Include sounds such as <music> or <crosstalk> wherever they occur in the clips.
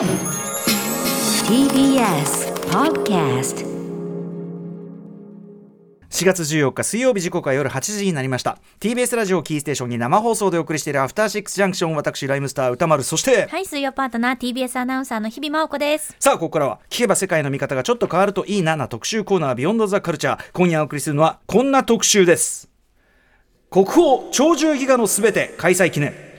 TBS Podcast 4月14日水曜日時刻は夜8時になりました。TBS ラジオキーステーションに生放送でお送りしているアフターシックスジャンクション私ライムスター歌丸そしてはい、水曜パートナー TBS アナウンサーの日々真央子です。さあここからは聞けば世界の見方がちょっと変わるといいなな特集コーナービヨンドザカルチャー。今夜お送りするのはこんな特集です。国宝鳥獣戯画のすべて開催記念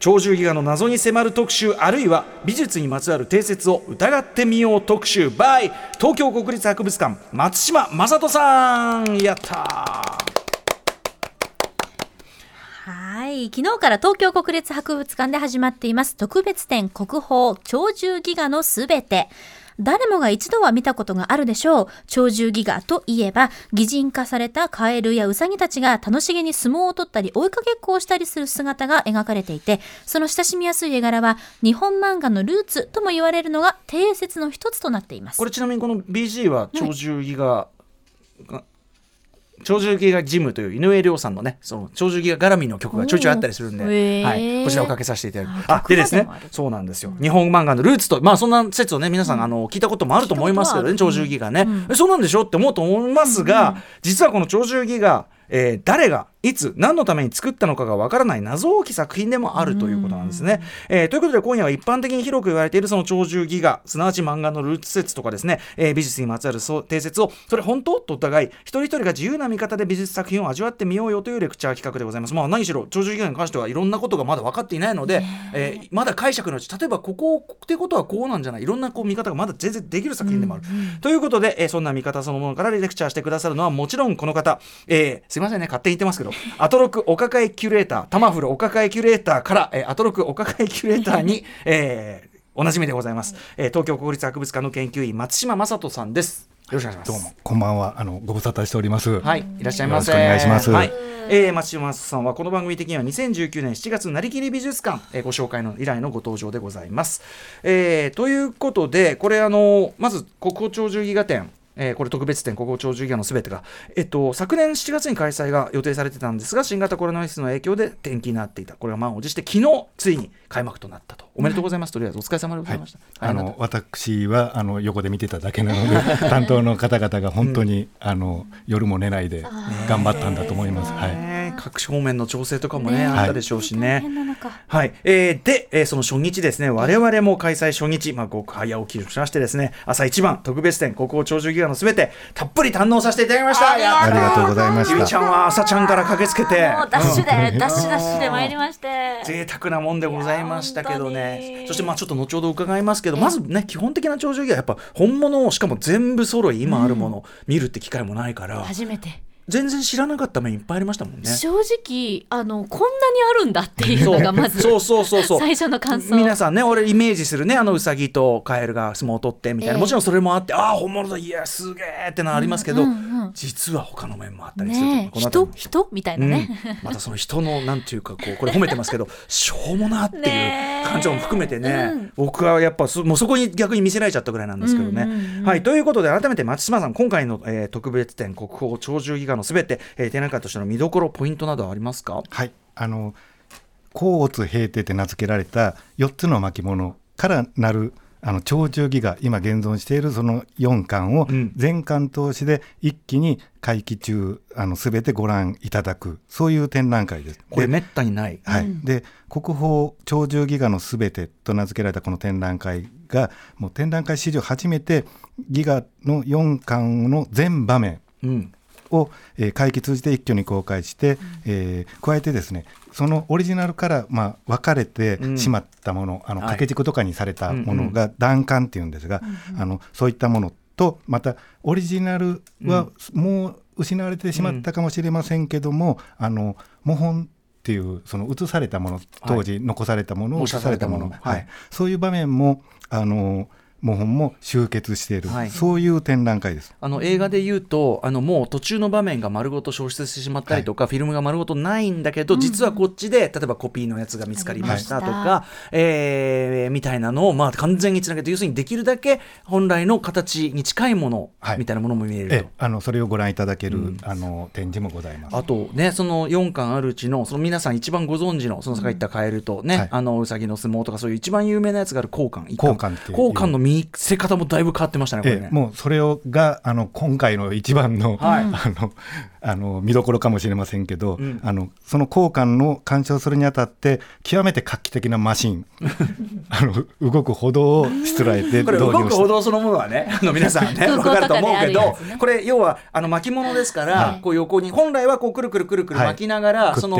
鳥獣戯画の謎に迫る特集あるいは美術にまつわる定説を疑ってみよう特集 by 東京国立博物館松島正人さんやったはい、昨日から東京国立博物館で始まっています特別展国宝鳥獣戯画のすべて。誰もが一度は見たことがあるでしょう。鳥獣戯画といえば、擬人化されたカエルやウサギたちが楽しげに相撲を取ったり追いかけっこをしたりする姿が描かれていて、その親しみやすい絵柄は日本漫画のルーツとも言われるのが定説の一つとなっています。これちなみにこの BG は鳥獣戯画が鳥獣戯画ジムという井上涼さんのねその鳥獣戯画絡みの曲がちょいちょいあったりするんで、はい、こちらをかけさせていただきああでですねそうなんですよ、日本漫画のルーツとまあそんな説をね皆さん、あの聞いたこともあると思いますけどね鳥獣戯画ね、そうなんでしょ？って思うと思いますが、実はこの鳥獣戯画えー誰がいつ何のために作ったのかがわからない謎多き作品でもあるということなんですね。えーということで今夜は一般的に広く言われているその鳥獣戯画すなわち漫画のルーツ説とかですね、えー美術にまつわるそう定説をそれ本当？と疑い一人一人が自由な見方で美術作品を味わってみようよというレクチャー企画でございます。まあ何しろ鳥獣戯画に関してはいろんなことがまだ分かっていないので、え。ーまだ解釈のうち例えばここってことはこうなんじゃない？いろんなこう見方がまだ全然できる作品でもある。ということで、えーそんな見方そのものからレクチャーしてくださるのはもちろんこの方、えーすいませんね。勝手に言ってますけど。アトロクお抱えキュレータータマフルお抱えキュレーターから、えーアトロクお抱えキュレーターに、えーおなじみでございます、えー東京国立博物館の研究員松島正人さんです。よろしくお願いします。どうもこんばんは。あのご無沙汰しております。はい、いらっしゃいませ。よろしくお願いします。はい、えー、松島さんはこの番組的には2019年7月なりきり美術館、えーご紹介の以来のご登場でございます。えーということでこれあのまず国宝鳥獣戯画展えーこれ特別展国語長授業のすべてが、えっと、昨年7月に開催が予定されてたんですが新型コロナウイルスの影響で延期になっていた。これが満を持して昨日ついに開幕となったと。おめでとうございます、とりあえずお疲れ様でございました、あの私はあの横で見てただけなので <laughs> 担当の方々が本当に、あの夜も寝ないで頑張ったんだと思います。はい。ね各方面の調整とかもねね。あったでしょうしね。はい、えーで、えーその初日ですね、我々も開催初日、まあ、ごく早起きをしましてですね、朝一番特別展、国宝鳥獣戯画のすべて、たっぷり堪能させていただきました。ありがとうございまゆいちゃ。んは朝ちゃんから駆けつけて、もうダッシュで、ダッシュダッシュで参りまして。贅沢なもんでございましたけどね。そしてまあちょっと後ほど伺いますけどまずね基本的な鳥獣戯画やっぱ本物をしかも全部揃い今あるものを見るって機会もないから、初めて。全然知らなかった面いっぱいありましたもんね。正直、あの、こんなにあるんだっていうのがまず、<laughs> そう。そうそうそう最初の感想。皆さんね俺イメージするねあのウサギとカエルが相撲を取ってみたいな、ええもちろんそれもあってああ本物だいやすげえってのはありますけど、うんうんうん実は他の面もあったりするとね人、人？みたいなね。うん、またその人のなんていうかこうこれ褒めてますけど <laughs> しょうもなっていう感情も含めてねうん。僕はやっぱそもうそこに逆に見せられちゃったぐらいなんですけどね。うんうんうんはい。ということで改めて松島さん今回の、えー特別展国宝鳥獣戯画のすべて、えー展覧会としての見どころポイントなどはありますか？はい。あの甲乙平定って名付けられた4つの巻物からなるあの鳥獣戯画今現存しているその4巻をうん全巻通しで一気に会期中あの全てご覧いただくそういう展覧会です。でこれめったにない。はいで国宝鳥獣戯画のすべてと名付けられたこの展覧会がもう展覧会史上初めて戯画の4巻の全場面うんを、えー会期通じて一挙に公開して、えー加えてですねそのオリジナルから、まあ、分かれてうん。しまったもの、あのはい。掛け軸とかにされたものが断巻っていうんですが、あのそういったものとまたオリジナルはもう失われてしまったかもしれませんけども、あの模本っていうその写されたもの当時残されたものを模写されたもの、写されたもの。はい。はい。そういう場面もあの模本も集結している、はい。そういう展覧会です。あの映画で言うとあのもう途中の場面が丸ごと消失してしまったりとか、フィルムが丸ごとないんだけど、実はこっちで例えばコピーのやつが見つかりましたとか、はえーみたいなのを、まあ、完全につなげて要するにできるだけ本来の形に近いものはい。みたいなものも見えると。えあのそれをご覧いただける、あの展示もございます。あとね、その4巻あるうちの、その皆さん一番ご存知の、そのさっき言ったカエルとね、はい。あのうさぎの相撲とか、そういう一番有名なやつがある交換、交換っていう。交換の見せ方もだいぶ変わってましたね、これね。えもうそれをがあの今回の一番の,、はい。あのあの見どころかもしれませんけど、ん。あのその交換の鑑賞するにあたって極めて画期的なマシン <laughs> あの動く歩道をしつらえてこれ動く歩道そのものはね、あの <laughs> 皆さんね、分かると思うけどね、これ要はあの巻物ですから、はい。こう横に本来はこうくるくるくるくる巻きながら、はいその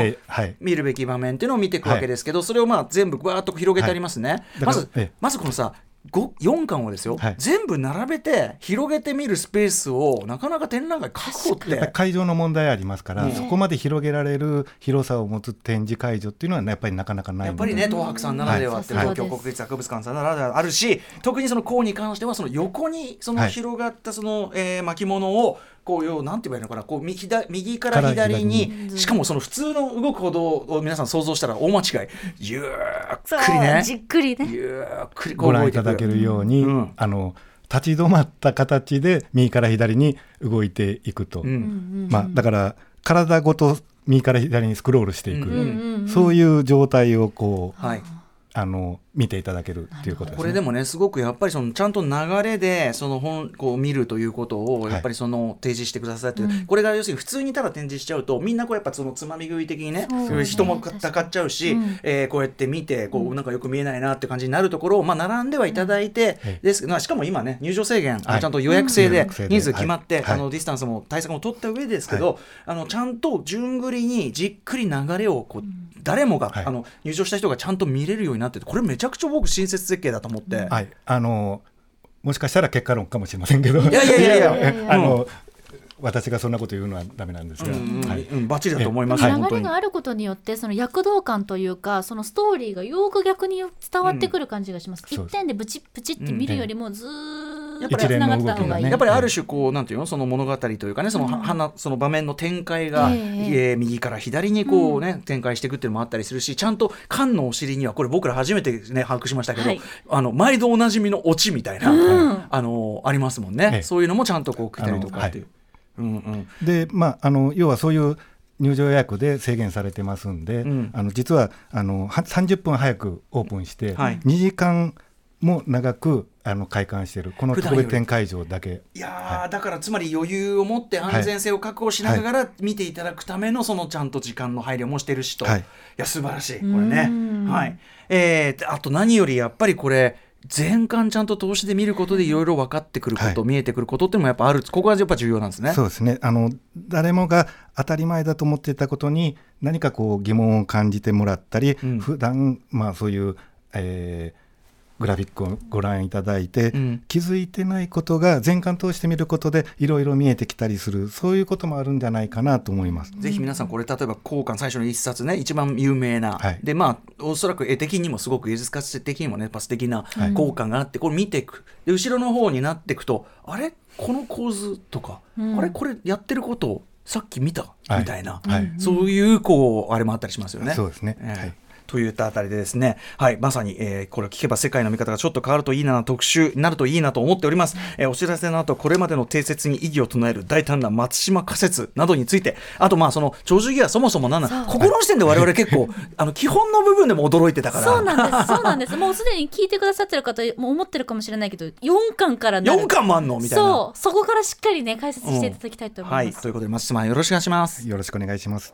見るべき場面っていうのを見ていくわけですけど、それをまあ全部わーっと広げてありますね。まずええ。まずこのさ。4巻をですよ、はい。全部並べて広げてみるスペースをなかなか展覧会確保っやっぱりて会場の問題ありますから、うん。そこまで広げられる広さを持つ展示会場っていうのは、ね、やっぱりなかなかないやっぱりね東博さんならではって、はい。東京国立博物館さんならではあるし特にその項に関してはその横にそのはい。広がったその、えー巻物をこうよなんて言えばいいのかなこう右だ右から左にしかもその普通の動く歩道を皆さん想像したら大間違いゆっくりねじっくりね。ゆっくりご覧いただけるように、うんあの立ち止まった形で右から左に動いていくと、うんまあ、だから体ごと右から左にスクロールしていく、うんそういう状態をこうはいあの見ていただけるっていうことですね。これでもねすごくやっぱりそのちゃんと流れでその本こう見るということをはい。やっぱりその提示してくださってる、これが要するに普通にただ展示しちゃうとみんなこうやっぱそのつまみ食い的にねね。人もたかっちゃうし、うん。えーこうやって見てこうなんかよく見えないなって感じになるところをまあ並んではいただいて、はい。ですまあしかも今ね入場制限、はい。ちゃんと予約制で人数決まって、はい。あのディスタンスも対策も取った上ですけど、あのちゃんと順繰りにじっくり流れをこう誰もが、はい。あの入場した人がちゃんと見れるようになっててこれめちゃくちゃ僕親切設計だと思って。はい、あのもしかしたら結果論かもしれませんけど、いやいやいやいや。<laughs> あの、私がそんなこと言うのはダメなんですが、うんはい。うん、バッチリだと思います、流れがあることによってその躍動感というかそのストーリーがよく逆に伝わってくる感じがします、そう一点でブチッブチって見るよりもずーっとやっぱりつながった方がいい、一連の動きがね。やっぱりある種こうなんていうのその物語というかねその,、花その場面の展開が、ええ。えー右から左にこうね、展開していくっていうのもあったりするしちゃんと缶のお尻にはこれ僕ら初めてね把握しましたけど、はい。あの毎度おなじみのオチみたいな、うん。あのありますもんね、ええ。そういうのもちゃんとこう来たりとかっていう。うんうん。でまああの要はそういう入場予約で制限されてますんで、うん。あの実はあのは30分早くオープンして、はい。2時間も長くあの開館しているこの特別展会場だけ。いやー、だからつまり余裕を持って安全性を確保しながら見ていただくためのそのちゃんと時間の配慮もしてるしと、はい。い、や素晴らしいこれね。うん。はい。えーであと何よりやっぱりこれ全館ちゃんと投資で見ることでいろいろ分かってくること、はい。見えてくることっていうのもやっぱある。ここがやっぱ重要なんですね。そうですね。あの誰もが当たり前だと思っていたことに何かこう疑問を感じてもらったり、うん。普段まあそういう、えーグラフィックをご覧いただいて、うん。気づいてないことが全館通して見ることでいろいろ見えてきたりするそういうこともあるんじゃないかなと思います。ぜひ皆さんこれ例えば交換最初の一冊ね一番有名な、はい。でまあおそらく絵的にもすごく絵塚的にもねパス的な効果があって、これ見ていく。で後ろの方になっていくとあれ？この構図とか、うん。あれ？これやってることをさっき見た、はい。みたいな、はい。そういうこうあれもあったりしますよね。そうですね。ええ。はいといったあたりでですね、はい、まさに、えーこれを聞けば世界の見方がちょっと変わるといいな特集になるといいなと思っております。えーお知らせの後、これまでの定説に異議を唱える大胆な松島仮説などについて、あとまあその長寿儀はそもそも何なの、ここの時点で我々結構、<laughs> あの基本の部分でも驚いてたから。そうなんですそうなんですもうすでに聞いてくださってる方も思ってるかもしれないけど4巻からなる4巻もあんの？みたいな。そうそこからしっかりね解説していただきたいと思はいい、ます、ということで松島よろしくお願いします。よろしくお願いします。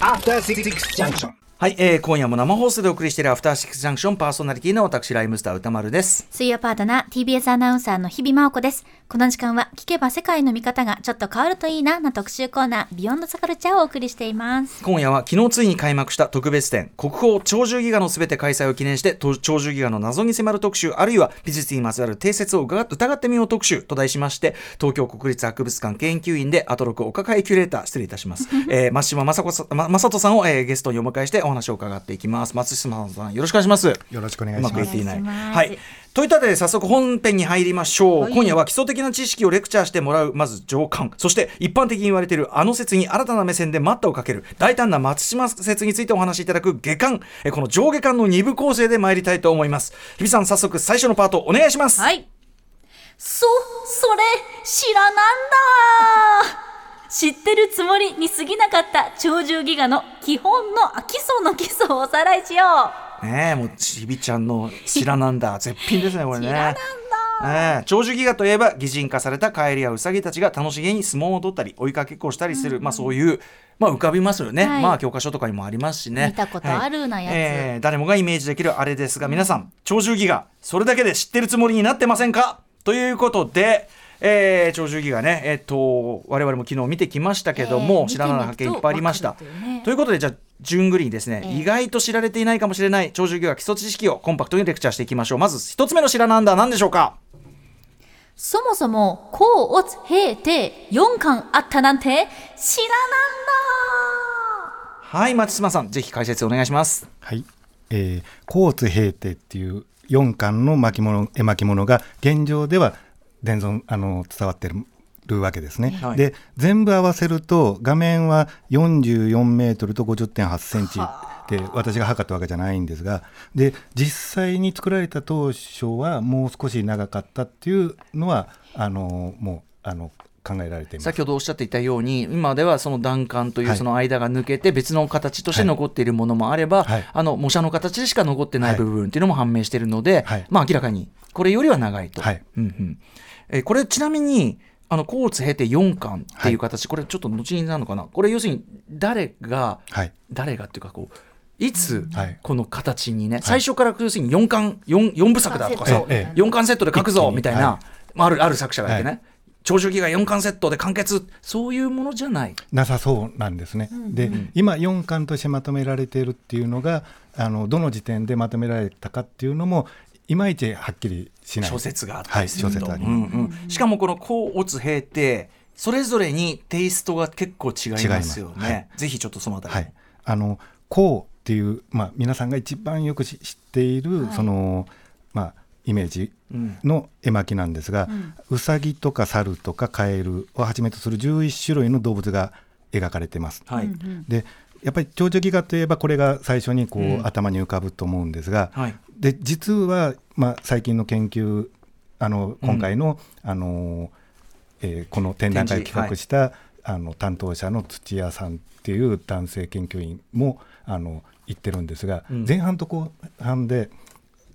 After Six Junction. はい、えー今夜も生放送でお送りしているアフターシックスジャンクションパーソナリティの私ライムスター歌丸です。水曜パートナー TBS アナウンサーの日々真央子です。この時間は聞けば世界の見方がちょっと変わるといいなな特集コーナービヨンドザカルチャーをお送りしています。今夜は昨日ついに開幕した特別展国宝鳥獣戯画のすべて開催を記念してと鳥獣戯画の謎に迫る特集あるいは美術にまつわる定説を疑疑ってみよう特集と題しまして東京国立博物館研究員でアトロクお抱えキュレーター失礼いたします、<laughs> えー、松島雅子さんま雅人さんを、えーゲストにお迎えしてお話を伺っていきます。松島さんよろしくお願いします。よろしくお願いうします。まくいっていない。はい。といったわけで早速本編に入りましょう、はい。今夜は基礎的な知識をレクチャーしてもらうまず上官そして一般的に言われているあの説に新たな目線で待ったをかける大胆な松島説についてお話しいただく下巻。えこの上下巻の2部構成で参りたいと思います。日比さん早速最初のパートお願いします、はい。そ、それ、知らなんだ知ってるつもりに過ぎなかった鳥獣戯画の基本のあ基礎の基礎をおさらいしよう。ねえもう日比ちゃんの白なんだ。絶品ですねこれね。ええ長寿戯画といえば擬人化されたカエルやウサギたちが楽しげに相撲を取ったり追いかけっこをしたりする、まあそういうまあ浮かびますよね、はい。まあ教科書とかにもありますしね。見たことあるなやつ。ええ誰もがイメージできるあれですが皆さん長寿戯画それだけで知ってるつもりになってませんか？ということでえー、長寿戯画ね、えっと我々も昨日見てきましたけども、ええ知らない発見いっぱいありました。とね。ということでじゃあ順繰りにですね、ええ。意外と知られていないかもしれない長寿戯画基礎知識をコンパクトにレクチャーしていきましょう。まず一つ目の知らなんだ何でしょうか？そもそも、甲乙平定4巻あったなんて、知らなんだ。はい松島さんぜひ解説お願いします。はい、えー、甲乙平定っていう4巻の巻物絵巻物が現状では伝存あの伝わってるわけですね。はい。で全部合わせると画面は44メートルと50.8センチで私が測ったわけじゃないんですがで実際に作られた当初はもう少し長かったっていうのはあのもうあの考えられています。先ほどおっしゃっていたように今ではその弾丸というはい。その間が抜けて別の形として残っているものもあれば、はい。あの模写の形でしか残ってない。部分っていうのも判明しているので、はい。まあ明らかにこれよりは長いと。はい。うんうんえーこれちなみにあの甲乙経て4巻っていう形、これちょっと後になるのかな？これ要するに誰が、はい。誰がっていうかこういつはい。この形にね、最初から要するに4巻 4, 4部作だとかさ、ええ4巻セットで書くぞみたいな、はまあ、あるある作者がいてね、はい。長寿期が4巻セットで完結そういうものじゃない。なさそうなんですね。で、今4巻としてまとめられているっていうのがあのどの時点でまとめられたかっていうのもいまいちはっきり諸説があったはいりすると、諸説ありうんうん。しかもこの甲乙平ってそれぞれにテイストが結構違いますよね。はい。ぜひちょっとそのあたり、はい、あのこうっていう、まあ、皆さんが一番よく知知っている、その、まあ、イメージうん。の絵巻なんですが、うさぎとか猿とかカエルをはじめとする11種類の動物が描かれてます。はい。でやっぱり長寿戯画といえばこれが最初にこう、うん。頭に浮かぶと思うんですが、はいで実は、まあ、最近の研究あの今回の,、あのえーこの展覧会を企画した、あの担当者の土屋さんっていう男性研究員もあの言ってるんですが、うん。前半と後半で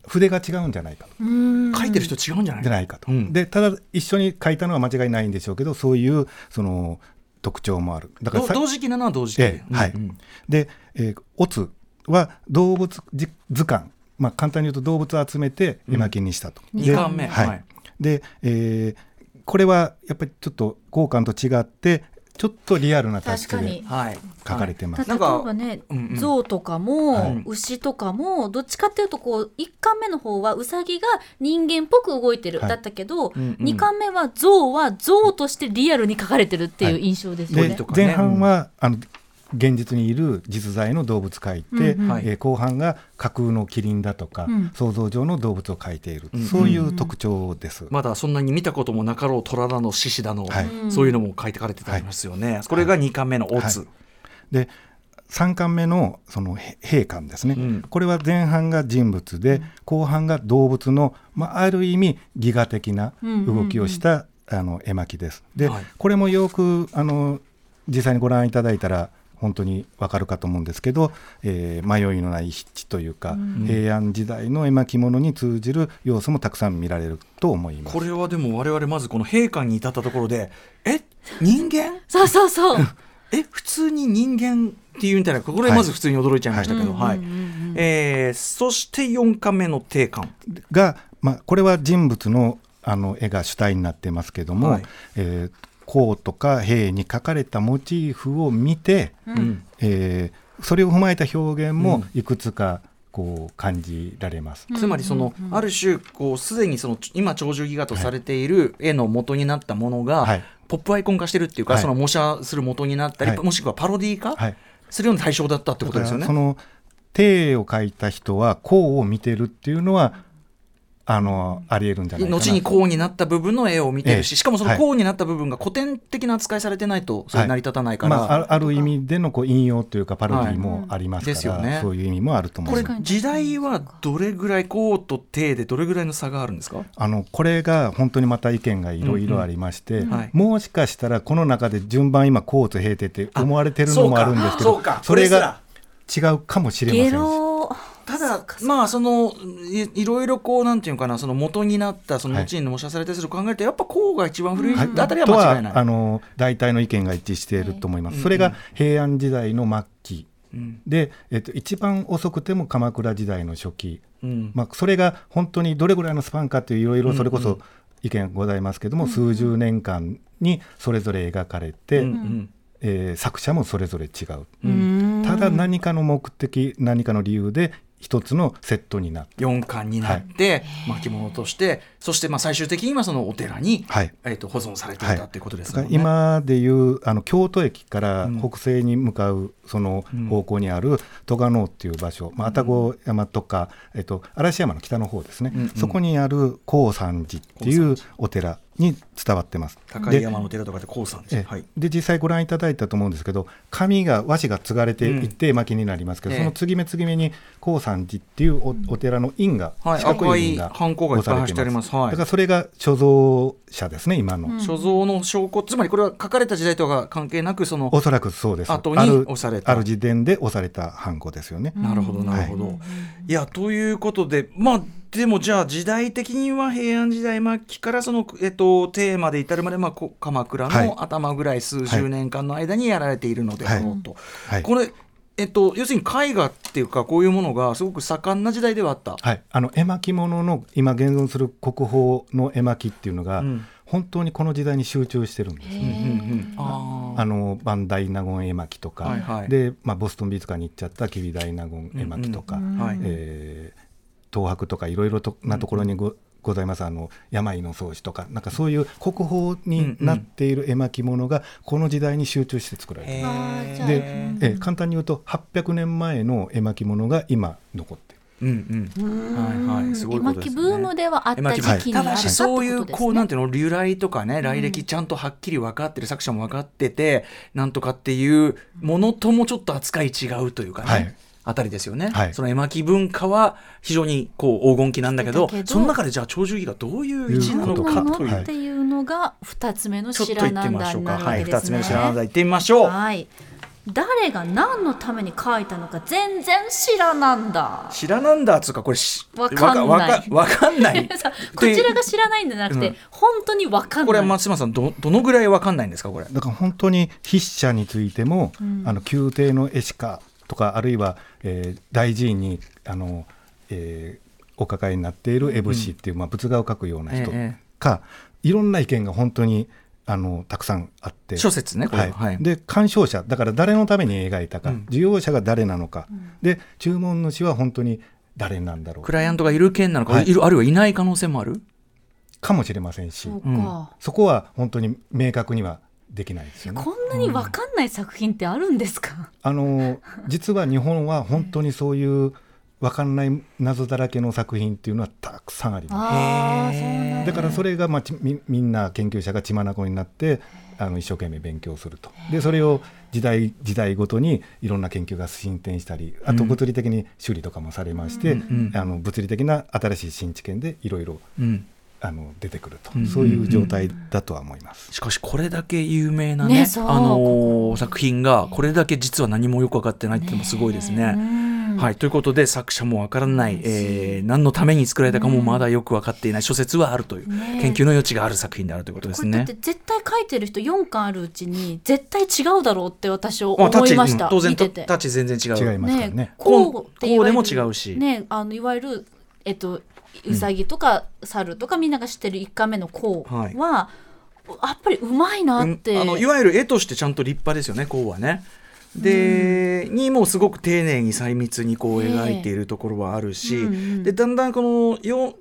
筆が違うんじゃないかと。書いてる人違うんじゃない？じゃないかと、うん。でただ一緒に書いたのは間違いないんでしょうけどそういうその特徴もある。だから同時期なのは同時期ええはい。うん。うん。で、えー、オツは動物じ図鑑、まあ、簡単に言うと動物を集めて絵巻にしたと。二で巻目。はい。はい。で、えーこれはやっぱりちょっと交換と違ってちょっとリアルなタッチで確かに。はい。書かれてます。例えなんかばね、うんうん。象とかも、はい。牛とかもどっちかっていうとこう1巻目の方はウサギが人間っぽく動いてる、はい。だったけど、うんうん。2巻目は象は象としてリアルに描かれてるっていうはい。印象ですよね。でとかね。前半は、あの現実にいる実在の動物描いて、うんうん。はい。えー後半が架空のキリンだとか、うん。想像上の動物を描いている、うんそういう特徴です。まだそんなに見たこともなかろう虎だの獅子だの、はい。そういうのも書いてかれてたりますよね、これが2巻目のオツ、はい。で3巻目のそのへ兵巻ですね、うん。これは前半が人物で、後半が動物の、まあ、ある意味ギガ的な動きをした、あの絵巻です。で、はい。これもよくあの実際にご覧いただいたら本当にわかるかと思うんですけど、えー迷いのない筆致というか、平安時代の絵巻物に通じる要素もたくさん見られると思います。これはでも我々まずこの兵巻に至ったところでえ？人間？<laughs> そうそうそう。<laughs> え普通に人間っていうんじゃないかこれまず普通に驚いちゃいましたけど、そして4巻目の定巻が、まあ、これは人物のあの絵が主体になってますけども、はい。えー甲とか兵に描かれたモチーフを見て、うん。えーそれを踏まえた表現もうん。いくつかこう感じられます。つまりその、ある種こうすでにその今長寿戯画とされている絵の元になったものが、はい。ポップアイコン化してるっていうか、はい。その模写する元になったり、はい。もしくはパロディー化、はい。するような対象だったってことですよね。その手を描いた人は甲を見てるっていうのはあのありえるんじゃない後にこうになった部分の絵を見てるし、ええ。しかもそのはい。こうになった部分が古典的な扱いされてないとそれ成り立たないから、まあ、ある意味でのこう引用というかパロディもありますから、ね。そういう意味もあると思これいます。時代はどれぐらいこうと定でどれぐらいの差があるんですか？あのこれが本当にまた意見がいろいろありまして、もしかしたらこの中で順番今こうと平定って思われてるのもあるんですけどそれこれが違うかもしれませゲんただまあそのいいろいろこうなんていうのかなその元になったそのはい。後に模写されたりする考えるとやっぱこうが一番古いはい。あたりはと間違いない。あの大体の意見が一致していると思います。うん。それが平安時代の末期。うん。で、えっと、一番遅くても鎌倉時代の初期、うん。まあ、それが本当にどれぐらいのスパンかといういろいろそれこそうんうん意見ございますけども、数十年間にそれぞれ描かれて、うんうん。えー作者もそれぞれ違う。うん。ただ何かの目的何かの理由で一つのセットになって。4巻になって、巻物としてそしてまあ最終的にはそのお寺に、はい。えー、と保存されていはいたっていうことですだからもんね。今でいうあの京都駅からうん。北西に向かうその方向にある戸賀能っていう場所、まあ、愛宕山とか、えっと、嵐山の北の方ですね、うんうん。そこにある高山寺っていうお寺に伝わってます。高い山の寺とかでこうさんで。はい。で実際ご覧いただいたと思うんですけど紙が和紙が継がれていって巻きになりますけど、ええ。その継ぎ目継ぎ目に高山寺っていうおお寺の印が、はい。四角い印が押されてます。はい。だからそれが所蔵者ですね今の、所蔵の証拠つまりこれは書かれた時代とは関係なくそのおそらくそうです。後にある押された。ある時点で押されたハンコですよね、なるほどなるほど。い、やということでまあでもじゃあ時代的には平安時代末期からその、えっと、テーマで至るまで、まあ、こ鎌倉はい。の頭ぐらい数十年間の間にやられているのであろうと。はい。これえっと、要するに絵画っていうかこういうものがすごく盛んな時代ではあった。はい、あの絵巻物の今現存する国宝の絵巻っていうのが、うん。本当にこの時代に集中してるんです。うんうんうん。あー。あの万代納言絵巻とか、はいはい。で、まあ、ボストン美術館に行っちゃった吉備大納言絵巻とか、東博とかいろいろとなところにご,、ございます。あの病の草子とかなんかそういう国宝になっている絵巻物がこの時代に集中して作られている、で、え簡単に言うと800年前の絵巻物が今残っている。うんうん。はいはいすごい絵ことですね。巻ブームではあった時期にあったただしそういうこうなんていいうの由来とかね来歴ちゃんとはっきり分かってる作者も分かっててなんとかっていうものともちょっと扱い違うというかね、はいあたりですよね、はい。その絵巻文化は非常にこう黄金期なんだけどだけどその中でじゃあ鳥獣戯がどういう位置なのか。というっていうのが二つ目のちょっと知ら言ってみましょうかなんだになるわはい二つ目けですね。の知らなんだ行ってみましょう。はい。誰が何のために書いたのか全然知らなんだ。知らなんだっつうかこれしわかんない。わかわかんない。<laughs> さこちらが知らないんじゃなくて、うん。本当にわかんない。これは松島さんどどのぐらいわかんないんですかこれ？だから本当に筆者についても、ん。あの宮廷の絵師家とかあるいは、えー大寺院にあの、えーお抱えになっている絵師っていう、まあ、仏画を描くような人ええか、いろんな意見が本当にあのたくさんあって。諸説ねこれは。い。ははい。で鑑賞者。だから誰のために描いたか、うん。需要者が誰なのか、で注文主は本当に誰なんだろう。クライアントがいる件なのか、はい。いるあるいはいない可能性もある？かもしれませんし。そううん。か、そこは本当に明確にはできないですよね。こんなにわかんない作品ってあるんですか？あの実は日本は本当にそういう分かんない謎だらけの作品っていうのはたくさんあります。だ。からそれが、まあ、ちみみんな研究者が血眼になってあの一生懸命勉強すると。でそれを時代時代ごとにいろんな研究が進展したりあと物理的に修理とかもされまして、うん。あの物理的な新しい新知見でいろいろうんあの出てくると、うん。そういう状態だとは思います。しかしこれだけ有名なねねあのー作品がこれだけ実は何もよく分かってないっていうのもすごいですね。うん。はい、ということで作者もわからない、えー何のために作られたかもまだよく分かっていない諸説はあるという、ね研究の余地がある作品であるということですね。これだって。絶対書いてる人4巻あるうちに絶対違うだろうって私は思いました、うん当然見てて。タッチ全然違う。違いますからね。こうこうでも違うし。ねあのいわゆるえっとうさぎとか猿とかみんなが知ってる1巻目のこうは、はい。やっぱりうまいなって、うんあのいわゆる絵としてちゃんと立派ですよねこうはね。で、にもすごく丁寧に細密にこうええ描いているところはあるし、うんうんでだんだんこのよ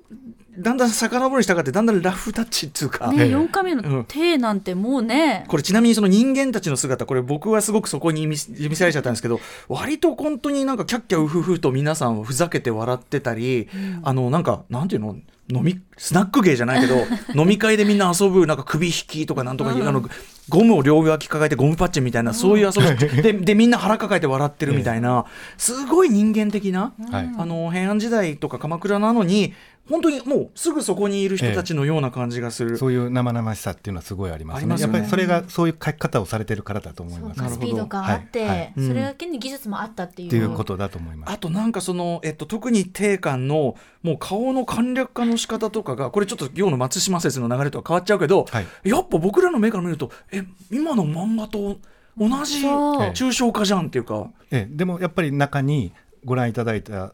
だんだん遡るに従ってだんだんラフタッチっていうか、ね、ええ4回目うん。の手なんてもうね、これちなみにその人間たちの姿これ僕はすごくそこに見見せられちゃったんですけど割と本当になんかキャッキャウフフと皆さんをふざけて笑ってたり、あのなんかなんていうの？飲みスナック芸じゃないけど <laughs> 飲み会でみんな遊ぶなんか首引きとかなんとか、あのゴムを両脇抱えてゴムパッチンみたいな、そういう遊び <laughs> ででみんな腹抱えて笑ってるみたいな、すごい人間的な、はいあの平安時代とか鎌倉なのに本当にもうすぐそこにいる人たちのような感じがする。そういう生々しさっていうのはすごいありますね。ね。やっぱりそれがそういう書き方をされてるからだと思います。なるほどスピード感あって、はい。はい。うん。それだけに技術もあったっていう。っていうことだと思います。あとなんかその、えっと、特に定館のもう顔の簡略化の仕方とかがこれちょっと今日の松島説の流れとは変わっちゃうけど、はい。やっぱ僕らの目から見るとえ今の漫画と同じ抽象化じゃんっていうか、ええ。でもやっぱり中にご覧いただいた、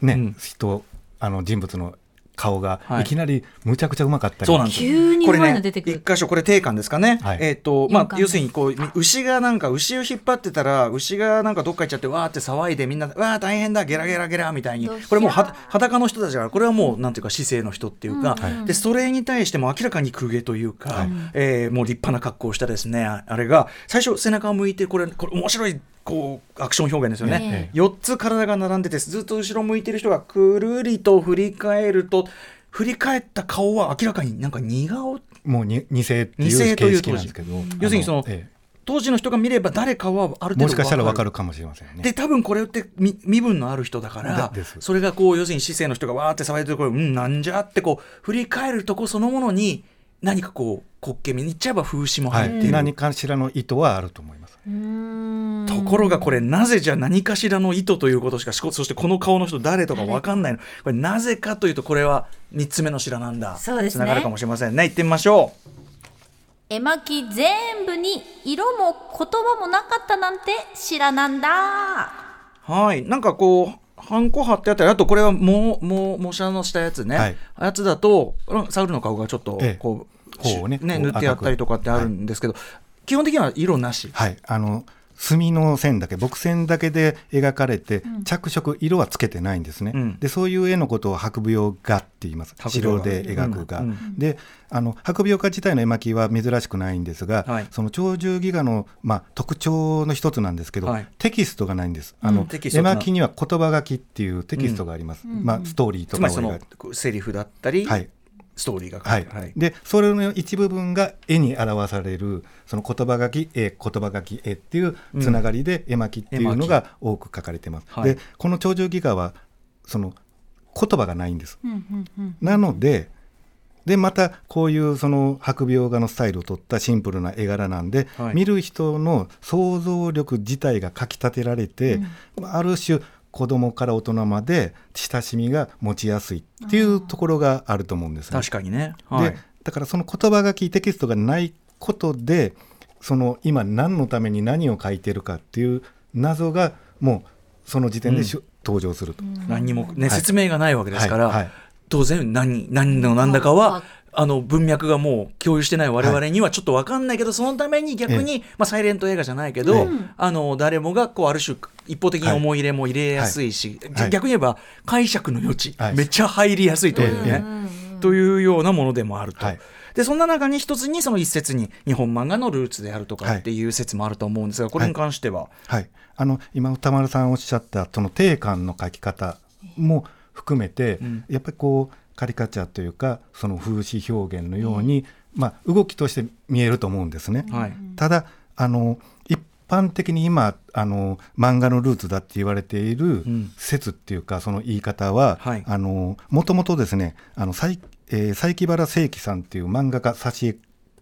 ねうん。人あの人物の顔がはい。いきなりむちゃくちゃうまかったり、そうなんですよ。急にこれね。一箇所これ定款ですかね、はい。えっ、とまあ要するにこう牛がなんか牛を引っ張ってたら牛がなんかどっか行っちゃってわーって騒いでみんなわー大変だゲラゲラゲラみたいに。これもうは裸の人たちだからこれはもうなんていうか市政の人っていうか、うん。でそれに対しても明らかに公家というか、はい。えーもう立派な格好をしたですねああれが最初背中を向いてこれこれ面白いこうアクション表現ですよね、ええ。4つ体が並んでてずっと後ろ向いてる人がくるりと振り返ると振り返った顔は明らかになんか似顔もうに二世っていう形式という当時。なんですけど、要するにそのえ当時の人が見れば誰かはある程度えもしかしたらわかるるかもしれませんね。で多分これって身身分のある人だからそれがこう要するに市政の人がわーって騒いでるところうんなんじゃってこう振り返るとこそのものに何かこう滑稽見に行っちゃえば風刺もはい、入ってる、何かしらの意図はあると思います。ところがこれなぜじゃ何かしらの意図ということしかしこそしてこの顔の人誰とか分かんないの。これなぜかというとこれは3つ目の白なんだ。そうですね。つながるかもしれませんね。行ってみましょう。絵巻全部に色も言葉もなかったなんて知らなんだ。はい、なんかこう、ハンコ貼ってあったり、あとこれはもう、もう、模写のしたやつね。はい。やつだと、うんサウルの顔がちょっとええ、こう、頬をね。ね、塗ってやったりとかってあるんですけど、基本的には色なし。はい、あの墨の線だけ墨線だけで描かれて、着色色はつけてないんですね、うん。でそういう絵のことを白描画って言います。白で描く画、うん。うん。であの白描画自体の絵巻は珍しくないんですが、はい。その鳥獣戯画の、まあ、特徴の一つなんですけど、はい。テキストがないんです。あの、絵巻には言葉書きっていうテキストがあります、まあ、ストーリーとつまりそのセリフだったり、はいストーリーが書はい。いてある。はい。でそれの一部分が絵に表されるその言葉書き絵言葉書き絵っていうつながりで絵巻っていうのが多く書かれてます。はい。でこの鳥獣戯画はその言葉がないんです。うんうんうん。なのででまたこういうその白描画のスタイルを取ったシンプルな絵柄なんで、はい。見る人の想像力自体がかきたてられて、ある種子供から大人まで親しみが持ちやすいっていうところがあると思うんですね。確かにね。はいでだからその言葉書きテキストがないことでその今何のために何を書いてるかっていう謎がもうその時点でしゅ、登場すると。何にも、ね、はい説明がないわけですから、はいはい当然何、何の何だかは、ああの文脈がもう共有してない我々にはちょっと分かんないけど、そのために逆に、まあ、サイレント映画じゃないけど、ええあの誰もがこうある種一方的に思い入れも入れやすいし、はい。逆に言えば解釈の余地、はい。めっちゃ入りやすいというね、ええというようなものでもあると。はい。でそんな中に一つにその一節に日本漫画のルーツであるとかはい。っていう説もあると思うんですがこれに関しては、はい、あの今歌丸さんおっしゃったその定感の書き方も含めて、ん。やっぱりこうカリカチャーというかその風刺表現のように、まあ、動きとして見えると思うんですね。はい。ただあの一般的に今あの漫画のルーツだって言われているん。説っていうか、その言い方は、はい。あのもともとですねあの佐伯えー佐伯原正樹さんっていう漫画家挿絵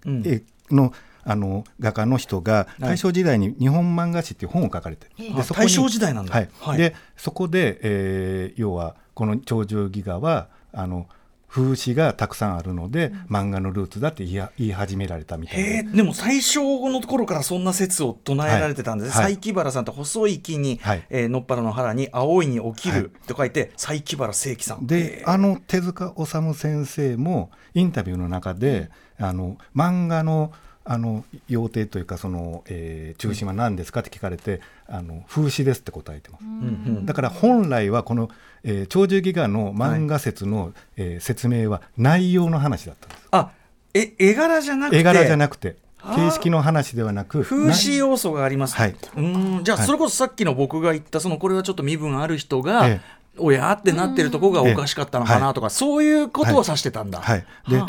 うん。絵のあの画家の人がはい。大正時代に日本漫画史っていう本を書かれて、あ大正時代なんだ。はい。はい。でそこで、えー要はこの鳥獣戯画はあの風刺がたくさんあるので、漫画のルーツだって言い始められたみたいな。でも最初の頃からそんな説を唱えられてたんです、はい。佐伯原さんと細い木に、はい。えーのっぱらの腹に青いに起きはい。ると書いて、佐伯原正樹さん。であの手塚治虫先生もインタビューの中であの漫画のあの要点というかその、えー中心は何ですかって聞かれて、あの風刺ですって答えてます。うんうん。だから本来はこの、えー鳥獣戯画の漫画説の、えー説明は内容の話だったんです。あえ絵柄じゃなくて？絵柄じゃなくて。形式の話ではなく風刺要素があります、はい。うーんじゃあはい。それこそさっきの僕が言ったそのこれはちょっと身分ある人が、ええおや？ってなってるとこがおかしかったのかなとか、そういうことを指してたんだ、はい、で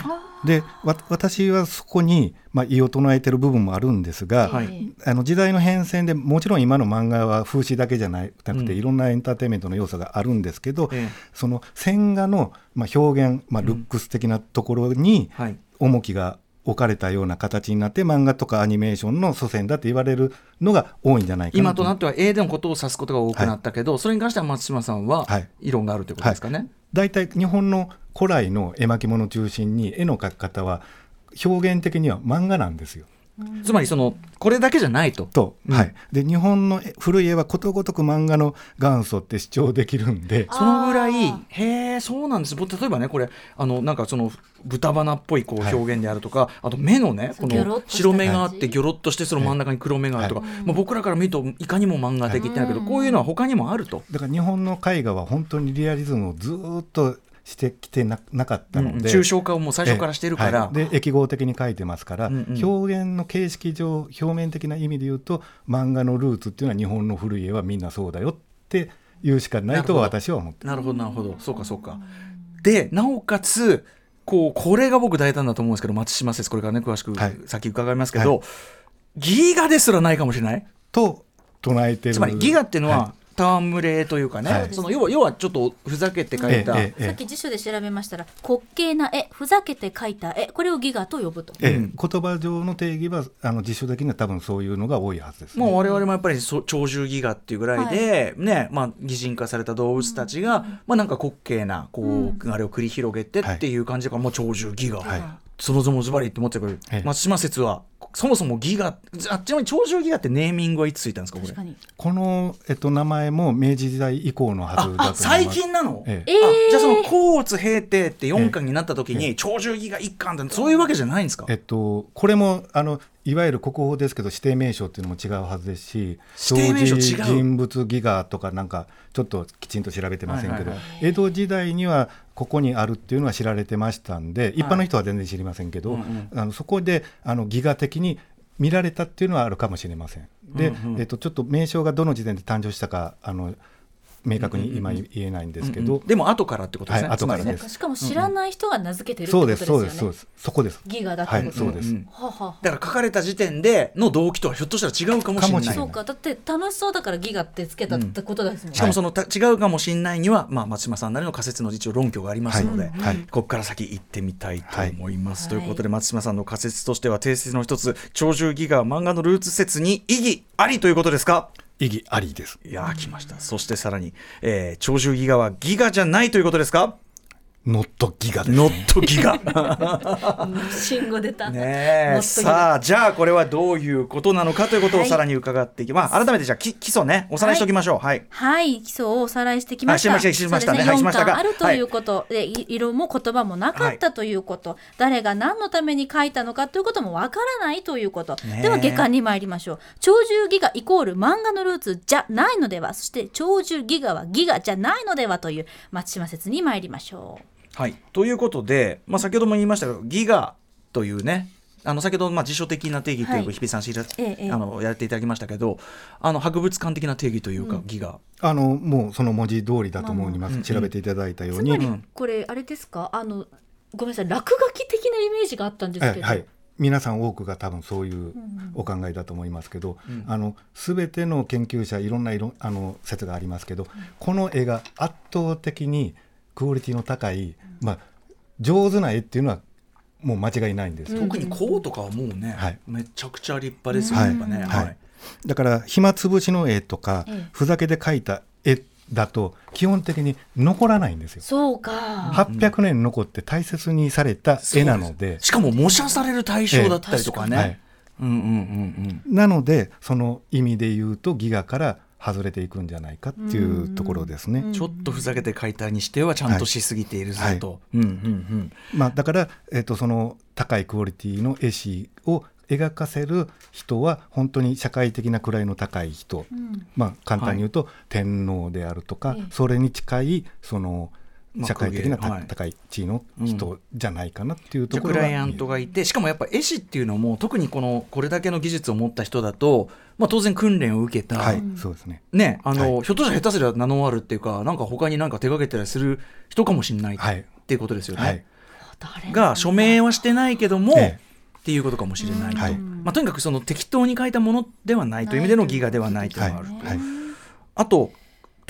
でわ私はそこに、まあ、異を唱えてる部分もあるんですが、はい。あの時代の変遷でもちろん今の漫画は風刺だけじゃなくて、うん。いろんなエンターテインメントの要素があるんですけど、ええ。その線画の、まあ、表現、まあ、ルックス的なところにはい。重きが置かれたような形になって漫画とかアニメーションの祖先だって言われるのが多いんじゃないかな今となっては絵でのことを指すことが多くなったけど、それに関しては松島さんははい異論があるということですかね？大体日本の古来の絵巻物を中心に絵の描き方は表現的には漫画なんですよ。つまりそのこれだけじゃないと。と、うんはい、で日本の絵古い絵はことごとく漫画の元祖って主張できるんで。そのぐらいへえ、そうなんです。ぼ例えばね、これ、あの、なんかその豚鼻っぽいこうはい。表現であるとか、あと目のね、この白目があって、ギョロッとして、その真ん中に黒目があるとか、はい。もう僕らから見ると、いかにも漫画的ってなるけど、こういうのは他にもあると。だから日本の絵画は本当にリアリズムをずーっとしてきてななかったので、抽象化をもう最初からしてるから、はいで疫合的に描いてますから、うんうん。表現の形式上表面的な意味で言うと漫画のルーツっていうのは日本の古い絵はみんなそうだよっていうしかないとは私は思ってなるほどなるほど。そうかそうか。でなおかつこうこれが僕大胆だと思うんですけど松島説これからね詳しくはい。先伺いますけど、ギガですらないかもしれない。と唱えてる。つまりギガっていうのは、は戯れというかね、はい。その要は要はちょっとふざけて描いた、ええええさっき辞書で調べましたら滑稽な絵ふざけて描いた絵これをギガと呼ぶと。言葉上の定義はあの辞書的には多分そういうのが多いはずです、もう我々もやっぱりそ鳥獣戯画っていうぐらいで、ねまあ、擬人化された動物たちが、まあ、なんか滑稽なこう、あれを繰り広げてっていう感じだから、もう鳥獣戯画、はい。そのぞもズバリって思ってくる、ええ。松島説はそもそも戯画あちなみに鳥獣戯画ってネーミングはいつついたんですかこれ？この、えっと、名前も明治時代以降のはずだと思いあます。最近なの、ええ。あじゃあその甲乙平定って4巻になった時に鳥獣戯画1巻ってそういうわけじゃないんですか、えっと、これもあのいわゆる国宝ですけど指定名称っていうのも違うはずですし指定名称違う？長寿人物戯画とかなんかちょっときちんと調べてませんけど、はいはい江戸時代にはここにあるってい。うのは知られてましたんで一般の人は全然知りませんけど、うんうんあのそこであの戯画的に見られたっていうのはあるかもしれません。で、うんうんえっと、ちょっと名称がどの時点で誕生したかあの明確に今言えないんですけど、うんうん。でも後からってことですね、はい後からです。しかも知らない人が名付けてるってそうことですよね。そうですそうですそこです。ギガだってこと。はいそうです。うんはあはあはあ。だから書かれた時点での動機とはひょっとしたら違うかもしれない。ないそうか。だって楽しそうだからギガってつけたってことですもんね。しかもそのた違うかもしれないには、まあ、松島さんなりの仮説の一応論拠がありますので、はい。はいここから先行ってみたいと思います。はい。ということで松島さんの仮説としては定説の一つ鳥獣戯画漫画のルーツ説に意義ありということですか？意義ありです。いや来ましたそしてさらに、えー、鳥獣ギガはギガじゃないということですか？ノットギガです。ノットギガ。<laughs> 信号出た。ねさあじゃあこれはどういうことなのかということをはい。さらに伺っていきます、まあ、改めてじゃあき基礎ね。おさらいしておきましょう。はい。はい、基礎をおさらいしてきました。あしましたしました。ね。ましたが4巻あるということ、でい色も言葉もなかったということ、誰が何のために書いたのかということもわからないということ。では下巻に参りましょう。鳥獣戯画イコール漫画のルーツじゃないのでは、そして鳥獣戯画は戯画じゃないのではという松島説に参りましょう。はい、ということで、まあ、先ほども言いましたけどギガというねあの先ほどまあ辞書的な定義というはい。か日比さん知ら、あのやっていただきましたけどあの博物館的な定義というか、ギガ。あのもうその文字通りだと思います、まあ調べていただいたように、つまりうん。これあれですか？あのごめんなさい落書き的なイメージがあったんですけど、はいはい、皆さん多くが多分そういうお考えだと思いますけど、あの全ての研究者いろんな色あの説がありますけど、この絵が圧倒的にクオリティの高い、まあ、上手な絵っていうのはもう間違いないんですよ。特にこうとかはもうね、はい。めちゃくちゃ立派ですよね、はい。だから暇つぶしの絵とか、ええ。ふざけで描いた絵だと基本的に残らないんですよ。そうか、800年残って大切にされた絵なので、しかも模写される対象だったりとかね、はいうん。うん。うん。うん。なのでその意味で言うとギガから外れていくんじゃないかっていうところですね。ちょっとふざけて書いたにしてはちゃんとしすぎているぞはい。と、うんうんうん。まあ、だから、えっとその高いクオリティの絵師を描かせる人は本当に社会的な位の高い人、まあ簡単に言うと、天皇であるとか、ええそれに近いそのまあ社会的なた、公家はい。高い地位の人じゃないかなっていうところがクライアントがいてしかもやっぱ絵師っていうのも特にこのこれだけの技術を持った人だと、まあ、当然訓練を受けた、はい、そうですね。ねあのはひょっとしたら下手すれば名のあるっていうかなんか他になんか手掛けたりする人かもしれないっはいていうことですよね。はい。誰が署名はしてないけども、ええ。っていうことかもしれないと、はい。まあ、とにかくその適当に書いたものではないという意味でのギガではないというはいのがある。はい。あと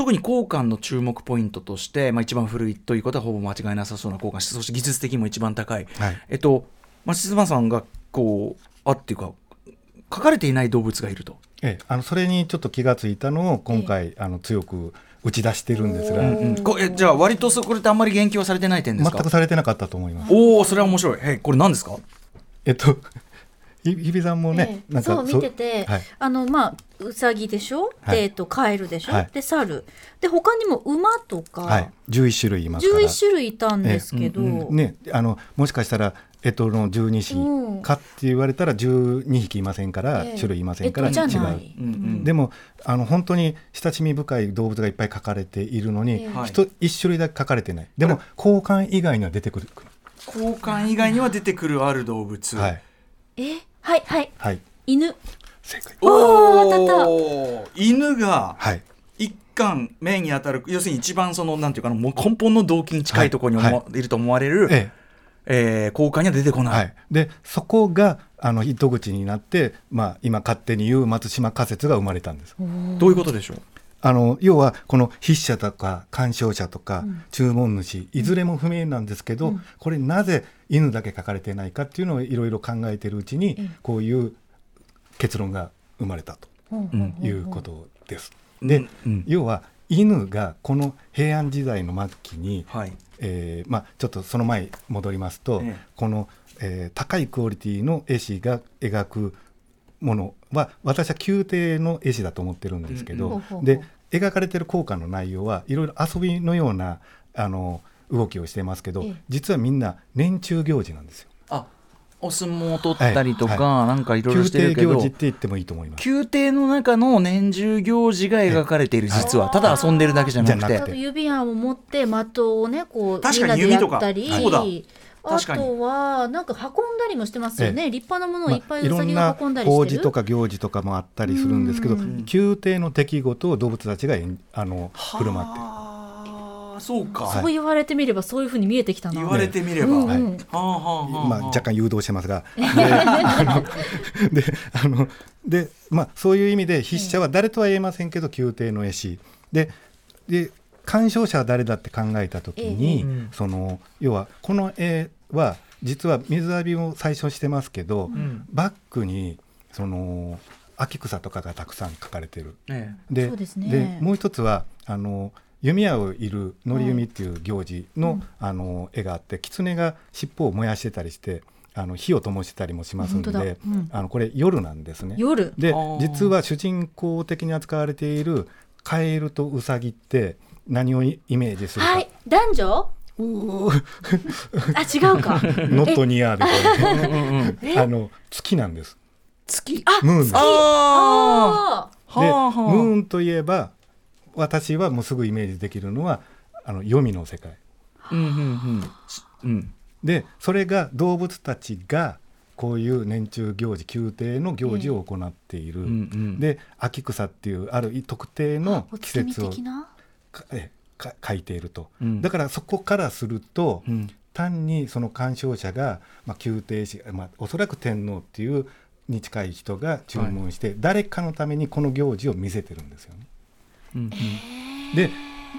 特に交換の注目ポイントとして、まあ、一番古いということはほぼ間違いなさそうな交換そして技術的にも一番高い、はい。えっと松島さんがこうあっていうか書かれていない動物がいると。ええ、あのそれにちょっと気がついたのを今回、あの強く打ち出してるんですが、うんこえじゃあ割とそこれってあんまり言及はされてない点ですか？全くされてなかったと思います。おおそれは面白い。えこれ何ですか？えっとひ日比さんもね、ええ。なんかそう見てて、はい。あのまあうさぎでしょ、はい。でえっとカエルでしょ、はい。で猿。で他にも馬とか、はい、11種類いますから。11種類いたんですけど、ええうんね、あのもしかしたら干支の十二うん。支かって言われたら12匹いませんから、ええ。種類いませんから干支じゃな違う。い。うん。うんでもあの本当に親しみ深い動物がいっぱい描かれているのに、ええはい。一一種類だけ描かれてない。でも交換以外には出てくる、交換以外には出てくるある動物。はい。え？はいはい。はい。犬。正解。おおー当たお犬がはい。一貫目に当たる要するに一番そのなんていうかなもう根本の動機に近いところに思わ、はいると思われる、ええ。ー交換には出てこえない。はい、でそこがあの糸口になって、まあ、今勝手に言う松島仮説が生まれたんです。どういうことでしょう？あの要はこの筆者とか鑑賞者とか注文主、いずれも不明なんですけど、これなぜ犬だけ書かれてないかっていうのをいろいろ考えてるうちに、ええ。こういう結論が生まれたとうんいうことです。で、うん。うん。要は犬がこの平安時代の末期に、はい。えーまあ、ちょっとその前に戻りますと、ええ。この、えー高いクオリティの絵師が描くものは私は宮廷の絵師だと思ってるんですけど、うんで描かれてる効果の内容はいろいろ遊びのようなあの動きをしてますけど、ええ。実はみんな年中行事なんですよ。あお相撲を取ったりとか、はなんかいろいろ宮してるけど廷行事って言ってもいいと思います。宮廷の中の年中行事が描かれている実は。ただ遊んでるだけじゃなくて。指輪を持って的をねこう確かにみんなで弓とか。やったり。そうだあとはなんか運んだりもしてますよね、立派なものをいっぱいまあろうさぎが運んだりしてる、法事とか行事とかもあったりするんですけどうん。宮廷の出来事を動物たちが演あの振る舞って。るそうか、はいそう言われてみればそういうふうに見えてきたな言われてみれば、はい。はあはあはあ。まあ、若干誘導してますが、であのであのでまあ、そういう意味で筆者は誰とは言えませんけど宮廷の絵師。でで鑑賞者は誰だって考えた時に、ええその要はこの絵は実は水浴びを最初してますけど、ん。バックにその秋草とかがたくさん描かれてる。えでそうですね。でもう一つはあの弓矢をいる乗り弓っていう行事の,、あの絵があって狐が尻尾を燃やしてたりしてあの火を灯してたりもしますんで、うん。あのこれ夜なんですね。夜。で実は主人公的に扱われているカエルとウサギって何をイメージするか、はい。男女？<laughs> あ違うか。ノットニアみたいな。うんうんうんえ？あの月なんです。月。あムーンですああでーはあはあ。ムーンといえば私はもうすぐイメージできるのはあの黄泉の世界。うんうんうん。うん。でそれが動物たちがこういう年中行事宮廷の行事を行っている、うんうん。で秋草っていうある特定のお季節を書いていると、うん。だからそこからすると、うん。単にその鑑賞者が、まあ、宮廷士、まあ、おそらく天皇っていうに近い人が注文して、誰かのためにこの行事を見せてるんですよね。うんで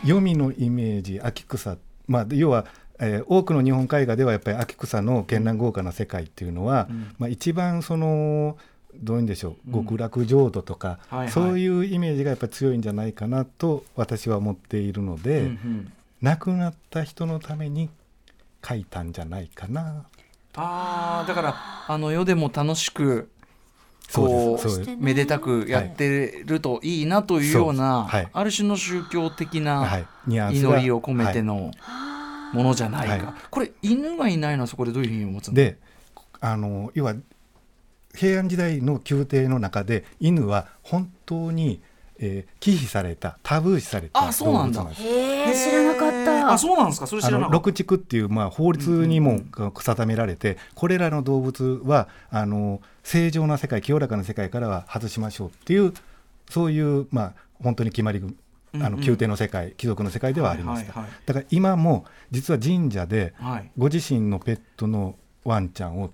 黄泉のイメージ秋草、まあ、要は、えー多くの日本絵画ではやっぱり秋草の絢爛豪華な世界っていうのは、うん。まあ、一番そのどういうんでしょう極楽浄土とか、はいはい。そういうイメージがやっぱり強いんじゃないかなと私は思っているので、うんうん。亡くなった人のために描いたんじゃないかな。ああだからあの世でも楽しくそうこですそうめでたくやってるといいなというような、はい。ある種の宗教的は、な祈りを込めてのものじゃないか、はい。これ犬がいないのはそこでどういうふうに思つんでであの要は平安時代の宮廷の中で犬は本当に、えー忌避されたタブー視されたあそうなんです。へえ知らなかった。あそうなんですか？それ知あらなかった。の六畜っていう、まあ、法律にも定められて、これらの動物はあの正常な世界清らかな世界からは外しましょうっていうそういう、まあ、本当に決まり組あうんうん。の宮廷の世界、貴族の世界ではありました、はいはいはい。だから今も実は神社ではい。ご自身のペットのワンちゃんを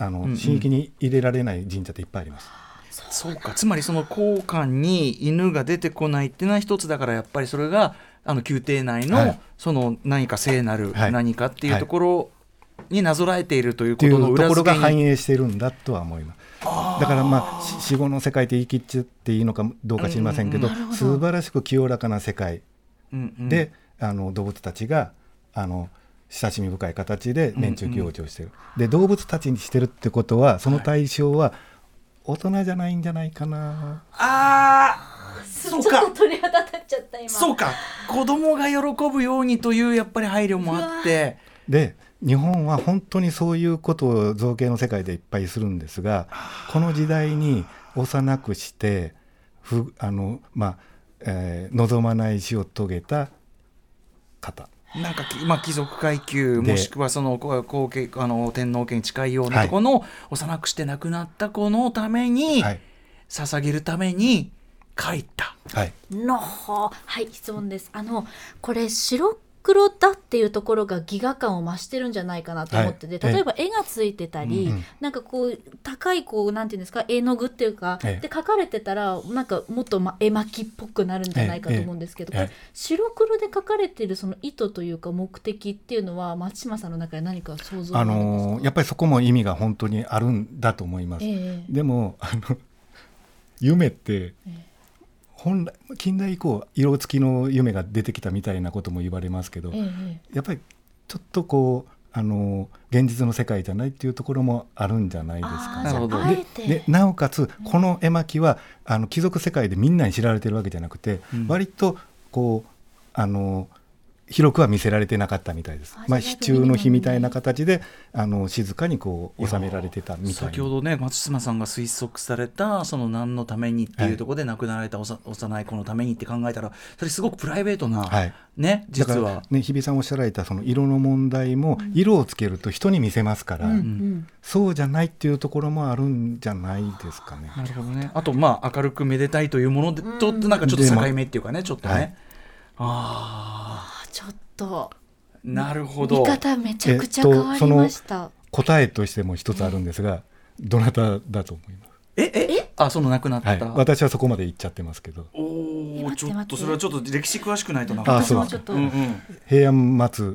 あの、うんうん。新規に入れられない神社っていっぱいあります。そうか。つまりその交換に犬が出てこないっていうのは一つだからやっぱりそれがあの宮廷内の、はい。その何か聖なるはい。何かっていうところになぞらえているということの裏ところが付けに。反映してるんだとは思います。だからまあし死後の世界って言い切っちゃっていいのかどうか知りませんけど、うんうん素晴らしく清らかな世界うんうん。で、あの動物たちがあの親しみ深い形で年中行事をしてる、で動物たちにしてるってことはその対象は大人じゃないんじゃないかな、ああそうか。ちょっと鳥肌立っちゃった今。そうか。子供が喜ぶようにというやっぱり配慮もあって。で日本は本当にそういうことを造形の世界でいっぱいするんですがこの時代に幼くしてふあの、まあえー望まない死を遂げた方なんかき、まあ、貴族階級でもしくはそのこ後継あの天皇家に近いようなところの、幼くして亡くなった子のために、はい、捧げるために書い。た。はい、のほはい質問です。あのこれ白黒だっていうところがギガ感を増してるんじゃないかなと思ってて、はい。例えば絵がついてたり、うんうん。なんかこう高いこうなんていうんですか絵の具っていうか、ええ。で描かれてたらなんかもっと、ま、絵巻きっぽくなるんじゃないかと思うんですけど、白黒で描かれてるその意図というか目的っていうのは松島さんの中で何か想像あのーやっぱりそこも意味が本当にあるんだと思います。ええ。でもあの夢ってえ本来近代以降色付きの夢が出てきたみたいなことも言われますけど、ええやっぱりちょっとこうあの現実の世界じゃないっていうところもあるんじゃないですかあーなでなおかつこの絵巻はあの貴族世界でみんなに知られてるわけじゃなくて、うん。割とこうあの広くは見せられてなかったみたいですあ。まあ、じゃあ秘中の碑みたいな形であの静かにこう収められてたみたいな。先ほどね松島さんが推測されたその何のためにっていうところで亡くなられたおさ幼い子のためにって考えたらそれすごくプライベートな、はいねだから実は。ね、日比さんおっしゃられたその色の問題も色をつけると人に見せますから、うんうんそうじゃないっていうところもあるんじゃないですかね。なるほどね。あとまあ明るくめでたいというものでとなんかちょっと境目っていうかねちょっとね。はいああちょっと。あなるほど。見方めちゃくちゃ変わりました、答えとしても一つあるんですが、どなただと思います？ええあその亡くなった。はい、私はそこまで言っちゃってますけど、おおちょっとそれはちょっと歴史詳しくないとな。あそう。私もちょっと、うんうん。平安末。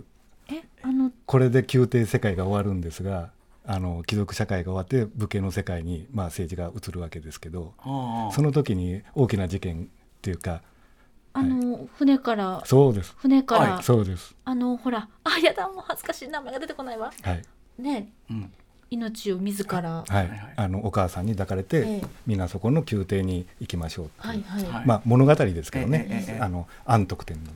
えあの。これで宮廷世界が終わるんですが、あの貴族社会が終わって武家の世界にまあ政治が移るわけですけど、ああその時に大きな事件っていうか、あの、船からそうです、船から、はいそうです、あのほらあやだもう恥ずかしい名前が出てこないわ。はい、ね。うん。命を自ら。はい、はいあのお母さんに抱かれて、ええ。みんなそこの宮廷に行きましょうっていう。はいはい、はい。まあ物語ですけどね、ええあの安徳天皇。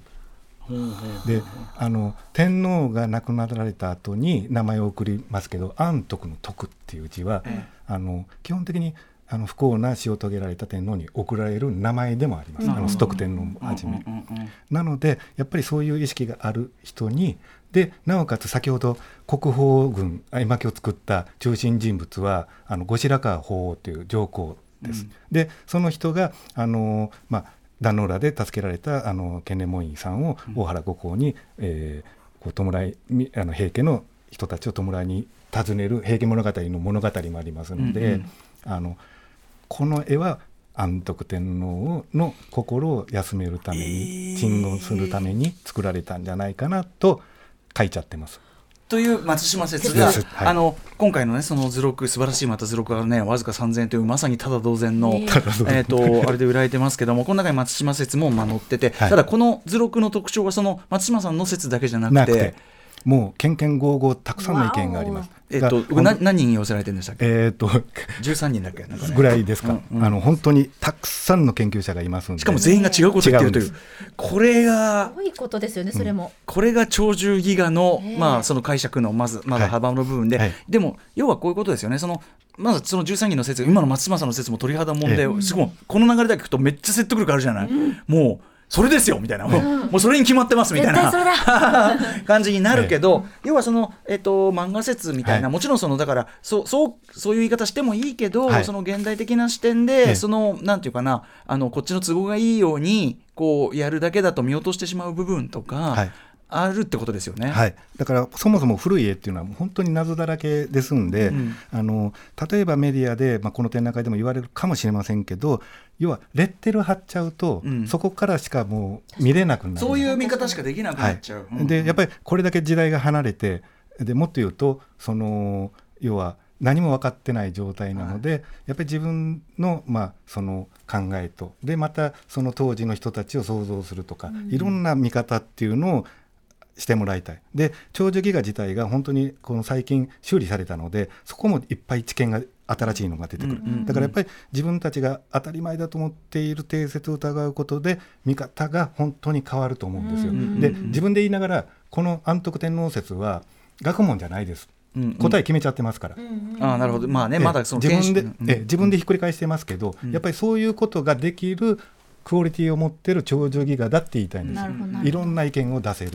であの天皇が亡くなられた後に名前を送りますけど安徳の徳っていう字は、え。あの基本的にあの不幸な死を遂げられた天皇に贈られる名前でもあります、うんあの崇徳天皇をはじめ。うんうんうんうん。なのでやっぱりそういう意識がある人にでなおかつ先ほど国宝軍絵巻を作った中心人物はあの後白河法皇という上皇です。うん。でその人があの、まあ、壇ノ浦で助けられたあの建礼門院さんを大原五皇に、えーこう弔いみあの平家の人たちを弔いに訪ねる「平家物語」の物語もありますので、うんうん。あのこの絵は安徳天皇の心を休めるために、えー。鎮護するために作られたんじゃないかなと書いちゃってます。という松島説が、説はい。あの今回のねその図録素晴らしいまた図録がねわずか3000円というまさにただ同然の、<laughs> ねえっとあれで売られてますけどもこの中に松島説もまあ載ってて、はい。ただこの図録の特徴はその松島さんの説だけじゃなくてもうけんけんごうごうたくさんの意見があります。えっと何人寄せられてるんでしたっけ？えーっと13人だっけ？なんかね。ぐらいですか、うんうん。あの本当にたくさんの研究者がいますんで。しかも全員が違うこと言ってるという。これがすごいことですよねそれも、これが鳥獣戯画の、ええ。まあ、その解釈のまずまだ幅の部分で、はい。でも要はこういうことですよね。そのまずその13人の説今の松島さんの説も鳥肌もんで、えすごい。この流れだけ聞くとめっちゃ説得力あるじゃない、もうそれですよみたいな、もうもうそれに決まってますみたいな <laughs> 感じになるけど、要はその、えっと漫画説みたいな、はい。もちろんそのだからそうそうそういう言い方してもいいけど、はい。その現代的な視点で、ええ。そのなんていうかなあのこっちの都合がいいようにこうやるだけだと見落としてしまう部分とか、はい。あるってことですよね。はい、だからそもそも古い絵っていうのは本当に謎だらけですんで、うん。あの例えばメディアで、まあ、この展覧会でも言われるかもしれませんけど要はレッテル貼っちゃうと、うん。そこからしかもう見れなくなる。そういう見方しかできなくなっちゃう。うん。でやっぱりこれだけ時代が離れてでもっと言うとその要は何も分かってない状態なので、やっぱり自分の,、まあその考えと。でまたその当時の人たちを想像するとか、いろんな見方っていうのをしてもらいたい。で長寿ギガ自体が本当にこの最近修理されたのでそこもいっぱい知見が新しいのが出てくる、うんうんうん。だからやっぱり自分たちが当たり前だと思っている定説を疑うことで見方が本当に変わると思うんですよ。うんで自分で言いながらこの安徳天皇説は学問じゃないです、うんうん。答え決めちゃってますから。ああなるほど。まあねえまだその自分で、うん。え自分でひっくり返してますけど、うん。やっぱりそういうことができるクオリティを持ってる長寿ギガだって言いたいんですよ。いろんな意見を出せる、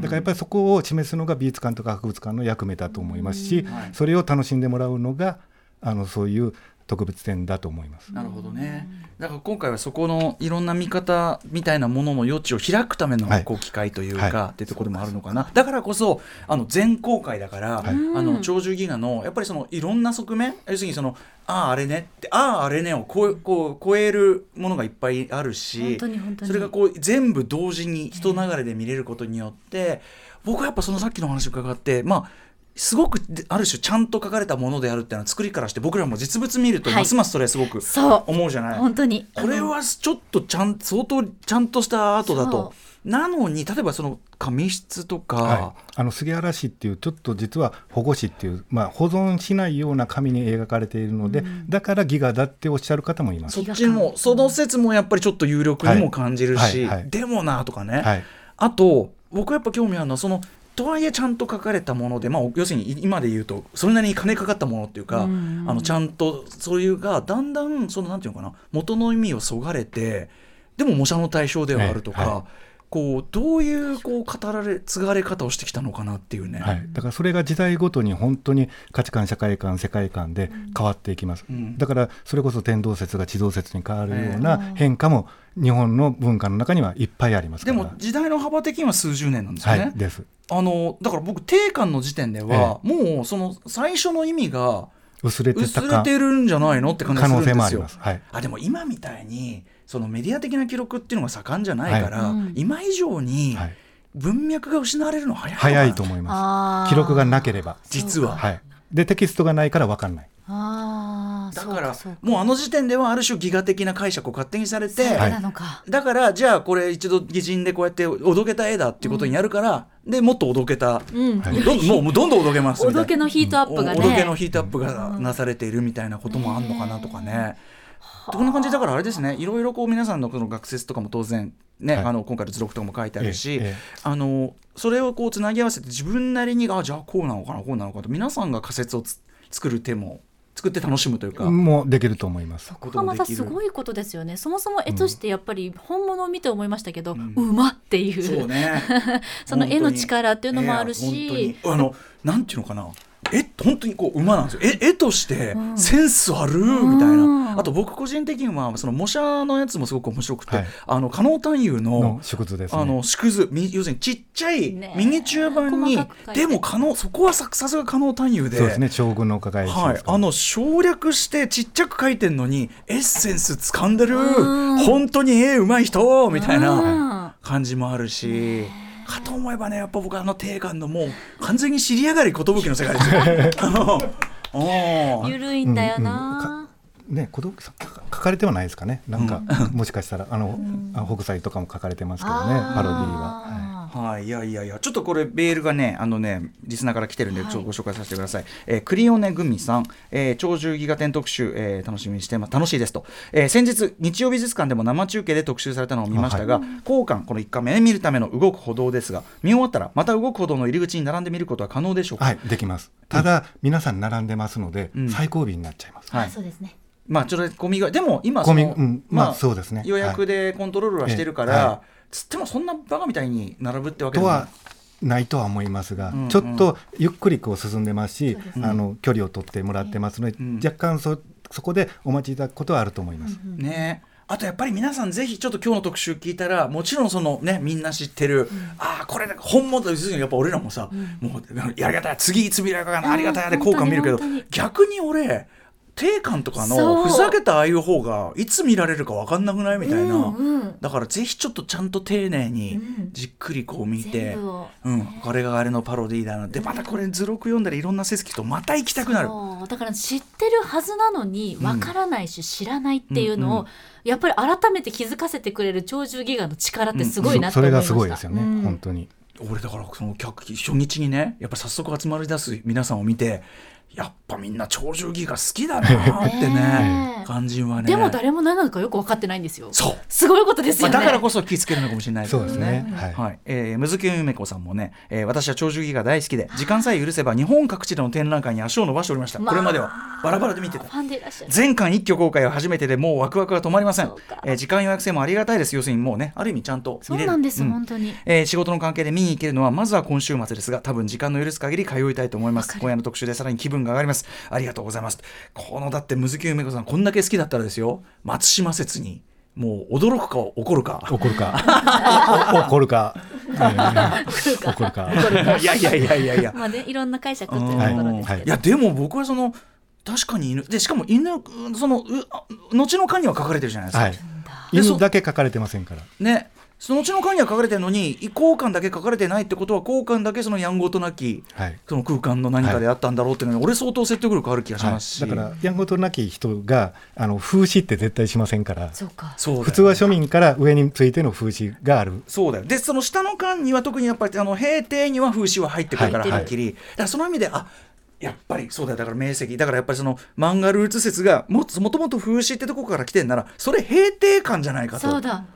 だからやっぱりそこを示すのが美術館とか博物館の役目だと思いますし、はい。それを楽しんでもらうのがあのそういう特別展だと思います。なるほどね。だから今回はそこのいろんな見方みたいなものの余地を開くためのはいこう機会というか、はいっていうところでもあるのかな。だからこそあの全公開だから、はいあの鳥獣戯画のやっぱりそのいろんな側面要するにそのあああれねってあああれねをこうこう超えるものがいっぱいあるし本当に本当にそれがこう全部同時に人流れで見れることによって、僕はやっぱそのさっきの話を伺ってまあすごくである種ちゃんと書かれたものであるっていうのは作りからして僕らも実物見るとはい。ますますそれすごくそう。思うじゃない？本当に。これはちょっとちゃん相当ちゃんとしたアートだと。なのに例えばその紙質とか、はい、あの杉原氏っていうちょっと実は保護紙っていう、まあ、保存しないような紙に描かれているので、だからギガだっておっしゃる方もいます。そ。っちもその説もやっぱりちょっと有力にも感じるし、はいはいはい。でもなとかね、はい。あと僕やっぱ興味あるのはそのとはいえちゃんと書かれたもので、まあ、要するに今で言うとそれなりに金かかったものっていうか、うんあのちゃんとそういうがだんだんそのなんていうのかな元の意味をそがれてでも模写の対象ではあるとか、はいはい。こうどういうこう語られ継がれ方をしてきたのかなっていうね。はい、だからそれが時代ごとに本当に価値観社会観世界観で変わっていきます、うん。だからそれこそ天動説が地動説に変わるような変化も日本の文化の中にはいっぱいありますから。でも時代の幅的には数十年なんですよね。はいですあのだから僕定款の時点では、もうその最初の意味が薄れて薄れてるんじゃないのって感じするんですよ。能性もあります、はい、あでも今みたいにそのメディア的な記録っていうのが盛んじゃないから、はい。うん今以上にはい、文脈が失われるの早い早いと思います。記録がなければ、実は、はい、でテキストがないから分かんない。あーだからもうあの時点ではある種ギガ的な解釈を勝手にされて、だからじゃあこれ一度擬人でこうやっておどけた絵だっていうことにやるから、でもっとおどけた、うん。はいどんもうどんどんおどけますみたいな。おどけのヒートアップがね。おおどけのヒートアップがなされているみたいなこともあんのかなとかね。こんな感じでだからあれですね。いろいろこう皆さんのこの学説とかも当然ね、はい。あの今回の図録とかも書いてあるし、ええええ。あのそれをこうつなぎ合わせて自分なりにあじゃあこうなのかなこうなのかと皆さんが仮説をつ作る手も作って楽しむというか、もうできると思います。そこがまたすごいことですよね。そもそも絵としてやっぱり本物を見て思いましたけど、ううんまっていう。そうね。<laughs> その絵の力っていうのもあるし。あのなんていうのかなえ本当にこう馬なんですよ。絵絵としてセンスある？みたいうんな。あと僕個人的にはその模写のやつもすごく面白くて、はい。あの加納探幽のの縮図ですね。あの縮図み要するにちっちゃいねミニチュア版に、細かく描いて。でも可能そこはささすが加納探幽で。そうですね将軍の伺いはい、あの省略してちっちゃく書いてんのにエッセンス掴んでる。うん。本当に絵うまい人みたいなうん。感じもあるし。かと思えばねやっぱ僕あの定感のもう完全に尻上がり寿の世界ですよ。<laughs> あのゆるいんだよな、ね、孤独さ書かれてはないですかね。なんか、もしかしたら、あの、あ北斎とかも書かれてますけどね、パロディーは。はい、いやいやいや、ちょっとこれ、メールがね、あのね、リスナーから来てるんで、ちょっとご紹介させてください。えークリオネグミさん、えー鳥獣ギガ展特集、えー楽しみにしてます、楽しいですと。えー先日、日曜美術館でも生中継で特集されたのを見ましたが、交換、この1回目ね見るための動く歩道ですが、見終わったら、また動く歩道の入り口に並んで見ることは可能でしょうか？はい、できます。ただ、皆さん並んでますので、ん最後尾になっちゃいます。はいそうですね。まあ、ちょっと混みが、でも今その、うんまあそうですね。予約でコントロールはしてるから、はいはつってもそんなバカみたいに並ぶってわけでもないとはないとは思いますが、うんちょっとゆっくりこう進んでますし、あの距離を取ってもらってますので、ん。若干そそこでお待ちいただくことはあると思います。ね。あとやっぱり皆さんぜひちょっと今日の特集聞いたらもちろんそのねみんな知ってる、ああこれ本物要するにやっぱ俺らもさ、もうやりがたい次いつ見られるかなありがたいでうん効果見るけど逆に俺定感とかのふざけたああいう方がいつ見られるか分かんなくないみたいな、うんうん。だからぜひちょっとちゃんと丁寧にうん。じっくりこう見て、全部を。うん、これがあれのパロディーだな。でまたこれ図録読んだらいろんな説聞くとまた行きたくなる。だから知ってるはずなのにわからないし知らないっていうのを、やっぱり改めて気づかせてくれる鳥獣ギガの力ってすごいなって思いました、それがすごいですよね、うん。本当に。俺だからその客初日にねやっぱ早速集まり出す皆さんを見てやっぱみんな鳥獣ギガ好きだなってね感じはね。でも誰も何なのかよく分かってないんですよ。そう。すごいことですまあ、よね、だからこそ気ぃつけるのかもしれないそうですね。はい。はい、えー、むずきゆめこさんもね、えー私は鳥獣ギガ大好きで時間さえ許せば日本各地での展覧会に足を伸ばしておりました、まあ。これまではバラバラで見てたファンでいらっしゃる全巻一挙公開は初めてでもうワクワクが止まりません。えー時間予約制もありがたいです。要するにもうねある意味ちゃんとそ見れる。うなんです、うん。本当に。えー仕事の関係で見に行けるのはまずは今週末ですが多分時間の許す限り通いたいと思います。今夜の特集でさらに気分が上がります。ありがとうございます。このだってむずきゆめこさんこんだけ好きだったらですよ。松島説にもう驚くか怒るか。怒るか。お <laughs> 怒るか。えー怒るか。いやいやいやいやいや。まあねいろんな解釈っていうところですけど、はい。やでも僕はその確かに犬でしかも犬その後の巻には書かれてるじゃないですか、はい。犬だけ書かれてませんから。ねその後の巻には書かれてるのに交換だけ書かれてないってことは交換だけそのやんごとなきはい。その空間の何かであったんだろうっていうのに俺相当説得力ある気がしはいますし、だからやんごとなき人があの風刺って絶対しませんから。そうか。普通は庶民から上についての風刺がある。そうだよ。でその下の巻には特にやっぱりあの平定には風刺は入ってくるからはっきり、だからその意味であやっぱりそうだよ。だから明晰だからやっぱりその漫画ルーツ説がももともと風刺ってとこから来てんならそれ平定感じゃないかと。そうだ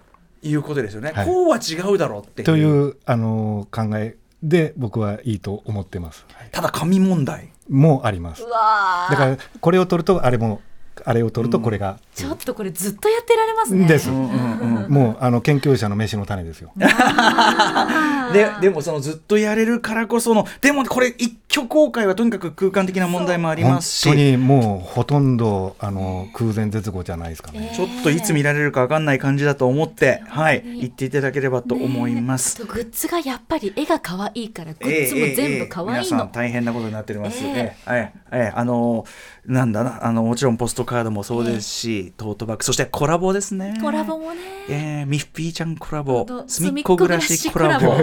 いうことですよね、はい。こうは違うだろうっていう。というあの考えで僕はいいと思ってます。ただ紙問題。もあります。うわー。だからこれを取るとあれもあれを取るとこれが、ちょっとこれずっとやってられますね。です。うんうんうんもうあの研究者の飯の種ですよ。<laughs> ででもそのずっとやれるからこそのでもこれ一挙公開はとにかく空間的な問題もあり本ますし。当にもうほとんどあの空前絶後じゃないですかね。ちょっといつ見られるか分かんない感じだと思って、はい、言っていただければと思います。ねグッズがやっぱり絵が可愛いからグッズも全部可愛いの、皆さん大変なことになっております。えええええええあのなんだなあのもちろんポストカードもそうですし、トートバッグそしてコラボですね。コラボもね、ええミッフィーちゃんコラボすみっこ暮らしコラボ。<laughs>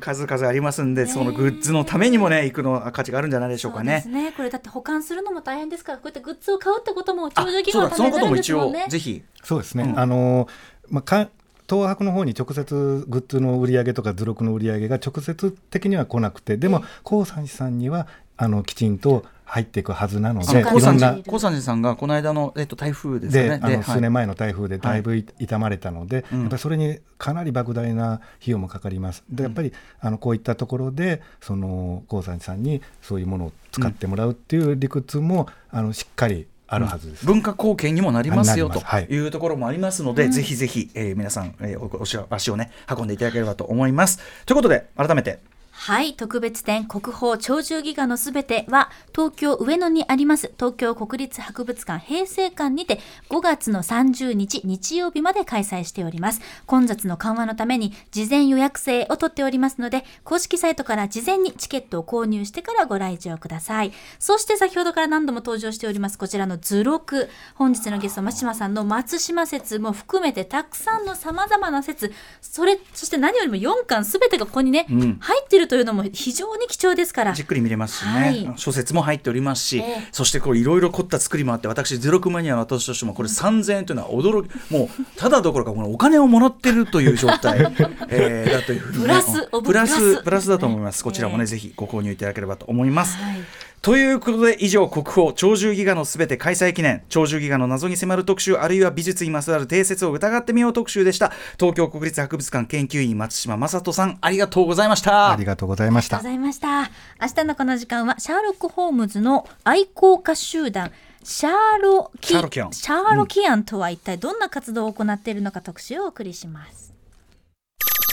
数々ありますんで、そのグッズのためにもね行くの価値があるんじゃないでしょうかね。そうです。ね。これだって保管するのも大変ですからこうやってグッズを買うってこともあ長寿そうだそのことのためになるんも一応ですもんねぜひ。そうですね。うん。あのまあか東博の方に直接グッズの売り上げとか図録の売り上げが直接的には来なくてでも高山寺さんにはあのきちんと入っていくはずなので高山寺さんがこの間の、えっと、台風ですね。はいあの数年前の台風でだいぶい傷まれたので、うん。やっぱりそれにかなり莫大な費用もかかります。でやっぱりあのこういったところでその高山寺さんにそういうものを使ってもらうっていう理屈も、あのしっかりあるはずです。文化貢献にもなりますよとい。いうところもありますので、ぜひぜひ、えー皆さん、えーおお足を足をね運んでいただければと思います。ということで改めてはい特別展国宝鳥獣戯画のすべては東京上野にあります東京国立博物館平成館にて5月の30日日曜日まで開催しております。混雑の緩和のために事前予約制を取っておりますので公式サイトから事前にチケットを購入してからご来場ください。そして先ほどから何度も登場しておりますこちらの図録。本日のゲスト松島さんの松島説も含めてたくさんの様々な説。それそして何よりも4巻すべてがここにね、うん。入ってるるというのも非常に貴重ですから。じっくり見れますしね、はい。諸説も入っておりますし、ええ。そしてこういろいろ凝った作りもあって私ゼロクマニアの私としてもこれ3000円というのは驚きもうただどころかこのお金をもらってるという状態、<laughs> えーだというふうにね、プラスプラスス。プラスだと思います、こちらもね、ええ。ぜひご購入いただければと思います。はいということで以上国宝鳥獣戯画のすべて開催記念鳥獣戯画の謎に迫る特集あるいは美術にまつわる定説を疑ってみよう特集でした東京国立博物館研究員松島正人さんありがとうございましたありがとうございましたありがとうございました。明日のこの時間はシャーロック・ホームズの愛好家集団シャーロキシャーロキアンシャーロキアンとは一体どんな活動を行っているのか特集をお送りします。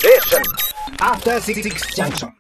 Station. After Six Junction.